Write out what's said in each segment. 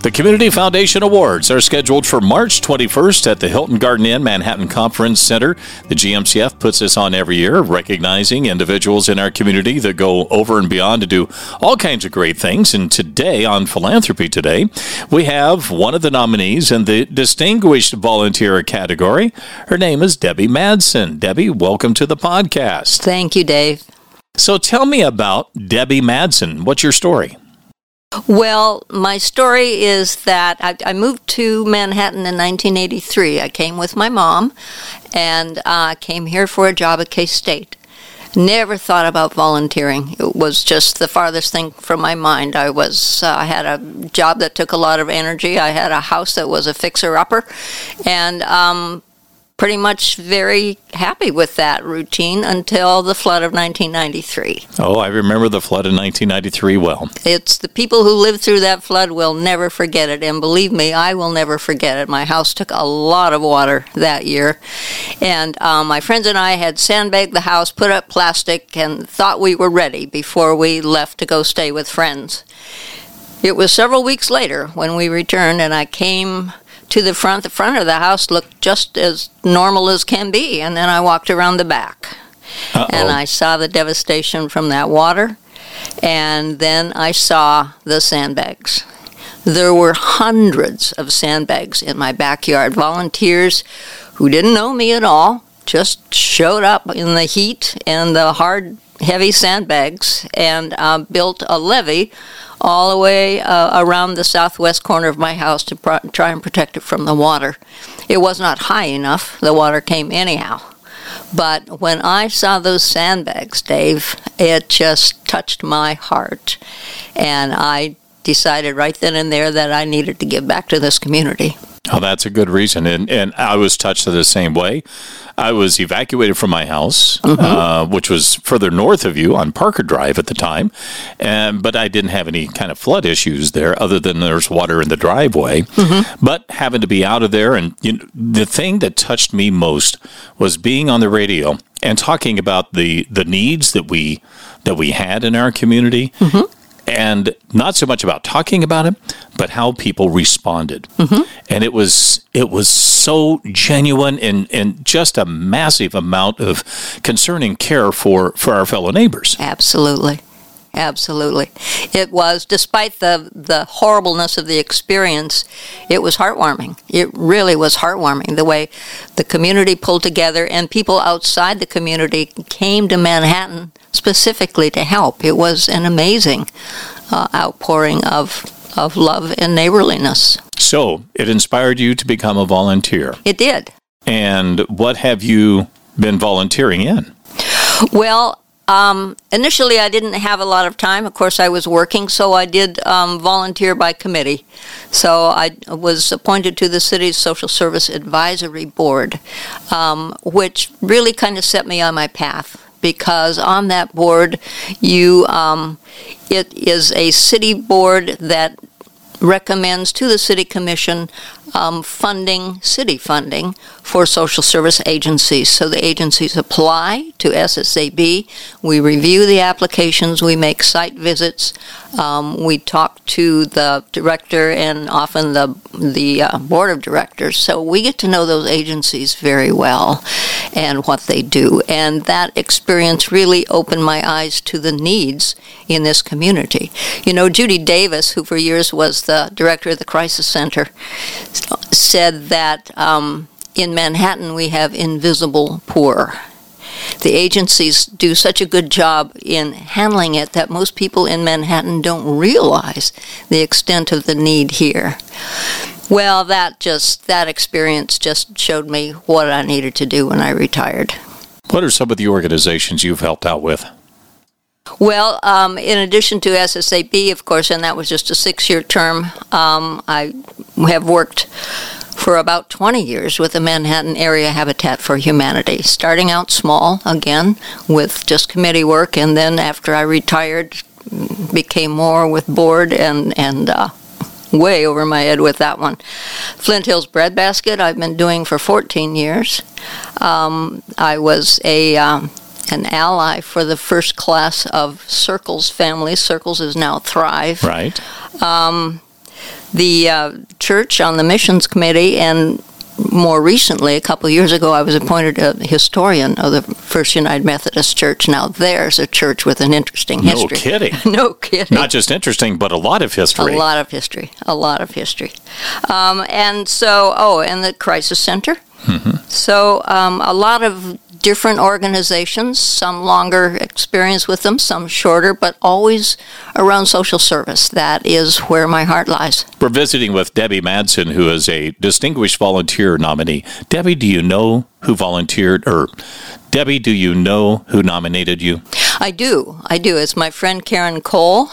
The Community Foundation Awards are scheduled for March 21st at the Hilton Garden Inn Manhattan Conference Center. The GMCF puts this on every year, recognizing individuals in our community that go over and beyond to do all kinds of great things. And today on Philanthropy Today, we have one of the nominees in the Distinguished Volunteer category. Her name is Debbie Madsen. Debbie, welcome to the podcast. Thank you, Dave. So tell me about Debbie Madsen. What's your story? Well, my story is that I, I, moved to Manhattan in 1983. I came with my mom and uh, came here for a job at K State. Never thought about volunteering. It was just the farthest thing from my mind. I was uh, I had a job that took a lot of energy. I had a house that was a fixer upper, and um, pretty much very happy with that routine until the flood of 1993. Oh, I remember the flood of 1993 well. It's the people who lived through that flood will never forget it. And believe me, I will never forget it. My house took a lot of water that year. And um, my friends and I had sandbagged the house, put up plastic, and thought we were ready before we left to go stay with friends. It was several weeks later when we returned, and I came to the front. The front of the house looked just as normal as can be, and then I walked around the back. Uh-oh. And I saw the devastation from that water, and then I saw the sandbags. There were hundreds of sandbags in my backyard. Volunteers who didn't know me at all just showed up in the heat and the hard, heavy sandbags and uh, built a levee all the way uh, around the southwest corner of my house to try and protect it from the water. It was not high enough, the water came anyhow. But when I saw those sandbags, Dave, it just touched my heart. And I decided right then and there that I needed to give back to this community. Oh, that's a good reason. And, and I was touched the same way. I was evacuated from my house, mm-hmm. uh, which was further north of you on Parker Drive at the time. And, but I didn't have any kind of flood issues there other than there's water in the driveway. Mm-hmm. But having to be out of there, and you know, the thing that touched me most was being on the radio and talking about the, the needs that we that we had in our community. Mm-hmm and not so much about talking about it, but how people responded. Mm-hmm. And it was it was so genuine and, and just a massive amount of concern and care for, for our fellow neighbors. Absolutely. Absolutely. It was, despite the, the horribleness of the experience, it was heartwarming. It really was heartwarming the way the community pulled together and people outside the community came to Manhattan specifically to help. It was an amazing uh, outpouring of, of love and neighborliness. So it inspired you to become a volunteer. It did. And what have you been volunteering in? Well, um, initially, I didn't have a lot of time. Of course, I was working, so I did um, volunteer by committee. So I was appointed to the city's Social Service Advisory Board, um, which really kind of set me on my path because on that board, you um, it is a city board that recommends to the City Commission um, funding, city funding, for social service agencies. So the agencies apply to SSAB. We review the applications, we make site visits, um, we talk to the director and often the, the uh, board of directors. So we get to know those agencies very well and what they do. And that experience really opened my eyes to the needs in this community. You know, Judy Davis, who for years was the director of the Crisis Center, said that um, in Manhattan we have invisible poor. The agencies do such a good job in handling it that most people in Manhattan don't realize the extent of the need here. Well, that just that experience just showed me what I needed to do when I retired. What are some of the organizations you've helped out with? Well, um, in addition to SSAB, of course, and that was just a six-year term, um, I have worked for about 20 years with the Manhattan Area Habitat for Humanity, starting out small again with just committee work, and then after I retired, became more with board and and uh, way over my head with that one. Flint Hills Breadbasket I've been doing for 14 years. Um, I was a um, an ally for the first class of Circles family. Circles is now Thrive. Right. Um, the uh, church on the missions committee and more recently, a couple of years ago, I was appointed a historian of the First United Methodist Church. Now, there's a church with an interesting history. No kidding. no kidding. Not just interesting, but a lot of history. A lot of history. A lot of history. Um, and so, oh, and the Crisis Center. So, um, a lot of different organizations, some longer experience with them, some shorter, but always around social service. That is where my heart lies. We're visiting with Debbie Madsen, who is a distinguished volunteer nominee. Debbie, do you know who volunteered, or Debbie, do you know who nominated you? I do. I do. It's my friend Karen Cole.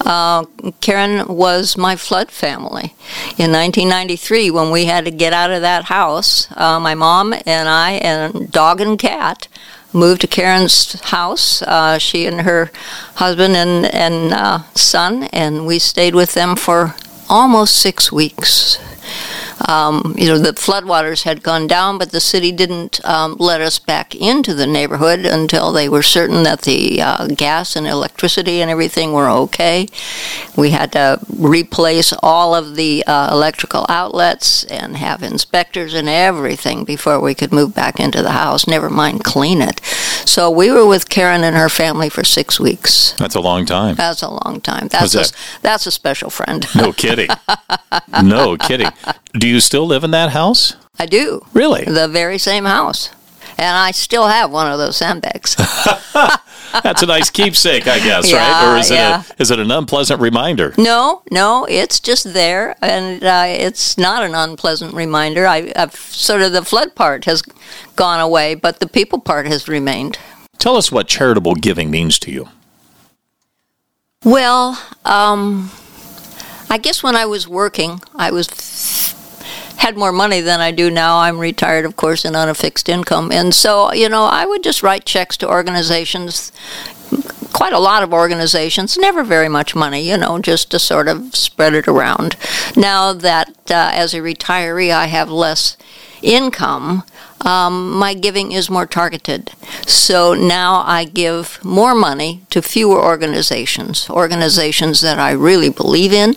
Uh, Karen was my flood family. In 1993, when we had to get out of that house, uh, my mom and I and dog and cat moved to Karen's house. Uh, she and her husband and, and uh, son, and we stayed with them for almost six weeks. Um, you know, the floodwaters had gone down, but the city didn't um, let us back into the neighborhood until they were certain that the uh, gas and electricity and everything were okay. We had to replace all of the uh, electrical outlets and have inspectors and everything before we could move back into the house, never mind clean it. So we were with Karen and her family for six weeks. That's a long time. That's a long time. That's, that? a, that's a special friend. No kidding. no kidding. Do you still live in that house? I do. Really? The very same house. And I still have one of those sandbags. That's a nice keepsake, I guess, right? Or is it a is it an unpleasant reminder? no, no, it's just there, and uh, it's not an unpleasant reminder. I, I've sort of the flood part has gone away, but the people part has remained. Tell us what charitable giving means to you. Well, um, I guess when I was working, I was had more money than I do now. I'm retired, of course, and on a fixed income, and so you know, I would just write checks to organizations. Quite a lot of organizations, never very much money, you know, just to sort of spread it around. Now that uh, as a retiree I have less income, um, my giving is more targeted. So now I give more money to fewer organizations, organizations that I really believe in.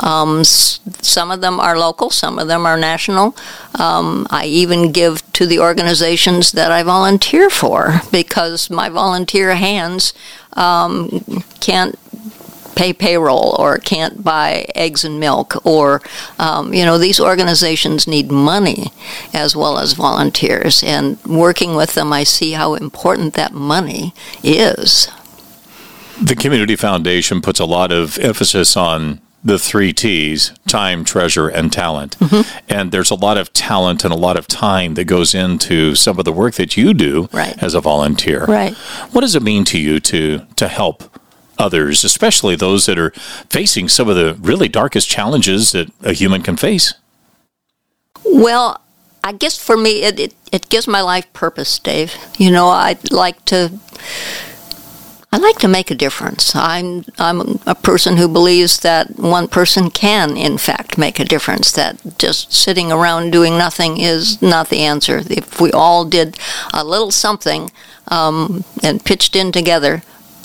Um, some of them are local, some of them are national. Um, I even give to the organizations that I volunteer for because my volunteer hands um, can't pay payroll or can't buy eggs and milk or um, you know these organizations need money as well as volunteers and working with them i see how important that money is The Community Foundation puts a lot of emphasis on the three T's time, treasure, and talent. Mm-hmm. And there's a lot of talent and a lot of time that goes into some of the work that you do Right. as a volunteer. Right. What does it mean to you to, to help others, especially those that are facing some of the really darkest challenges that a human can face? well i guess for me it, it, it gives my life purpose dave you know i like to I like to make a difference. I'm I'm a person who believes that one person can, in fact, make a difference. That just sitting around doing nothing is not the answer. If we all did a little something um, and pitched in together,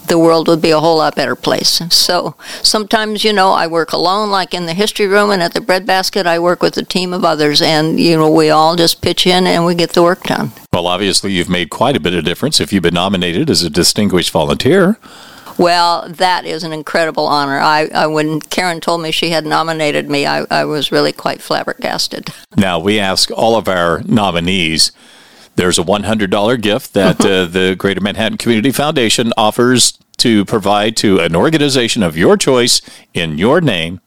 the world would be a whole lot better place. So sometimes, you know, I work alone, like in the history room and at the breadbasket. I work with a team of others, and you know, we all just pitch in and we get the work done. Well, obviously, you've made quite a bit of difference if you've been nominated as a distinguished volunteer. Well, that is an incredible honor. I, I when Karen told me she had nominated me, I, I was really quite flabbergasted. Now, we ask all of our nominees. There's a $100 gift that uh, the Greater Manhattan Community Foundation offers to provide to an organization of your choice in your name.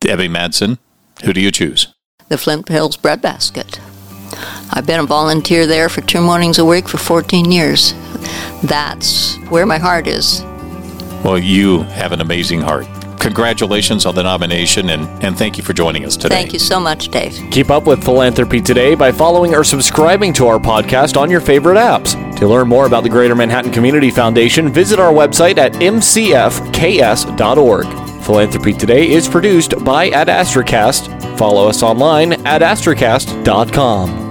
Debbie Madsen, who do you choose? The Flint Hills Breadbasket. I've been a volunteer there for two mornings a week for 14 years. That's where my heart is. Well, you have an amazing heart. Congratulations on the nomination, and, and thank you for joining us today. Thank you so much, Dave. Keep up with Philanthropy Today by following or subscribing to our podcast on your favorite apps. To learn more about the Greater Manhattan Community Foundation, visit our website at mcfks.org. Philanthropy Today is produced by Ad Astracast. Follow us online at astracast.com.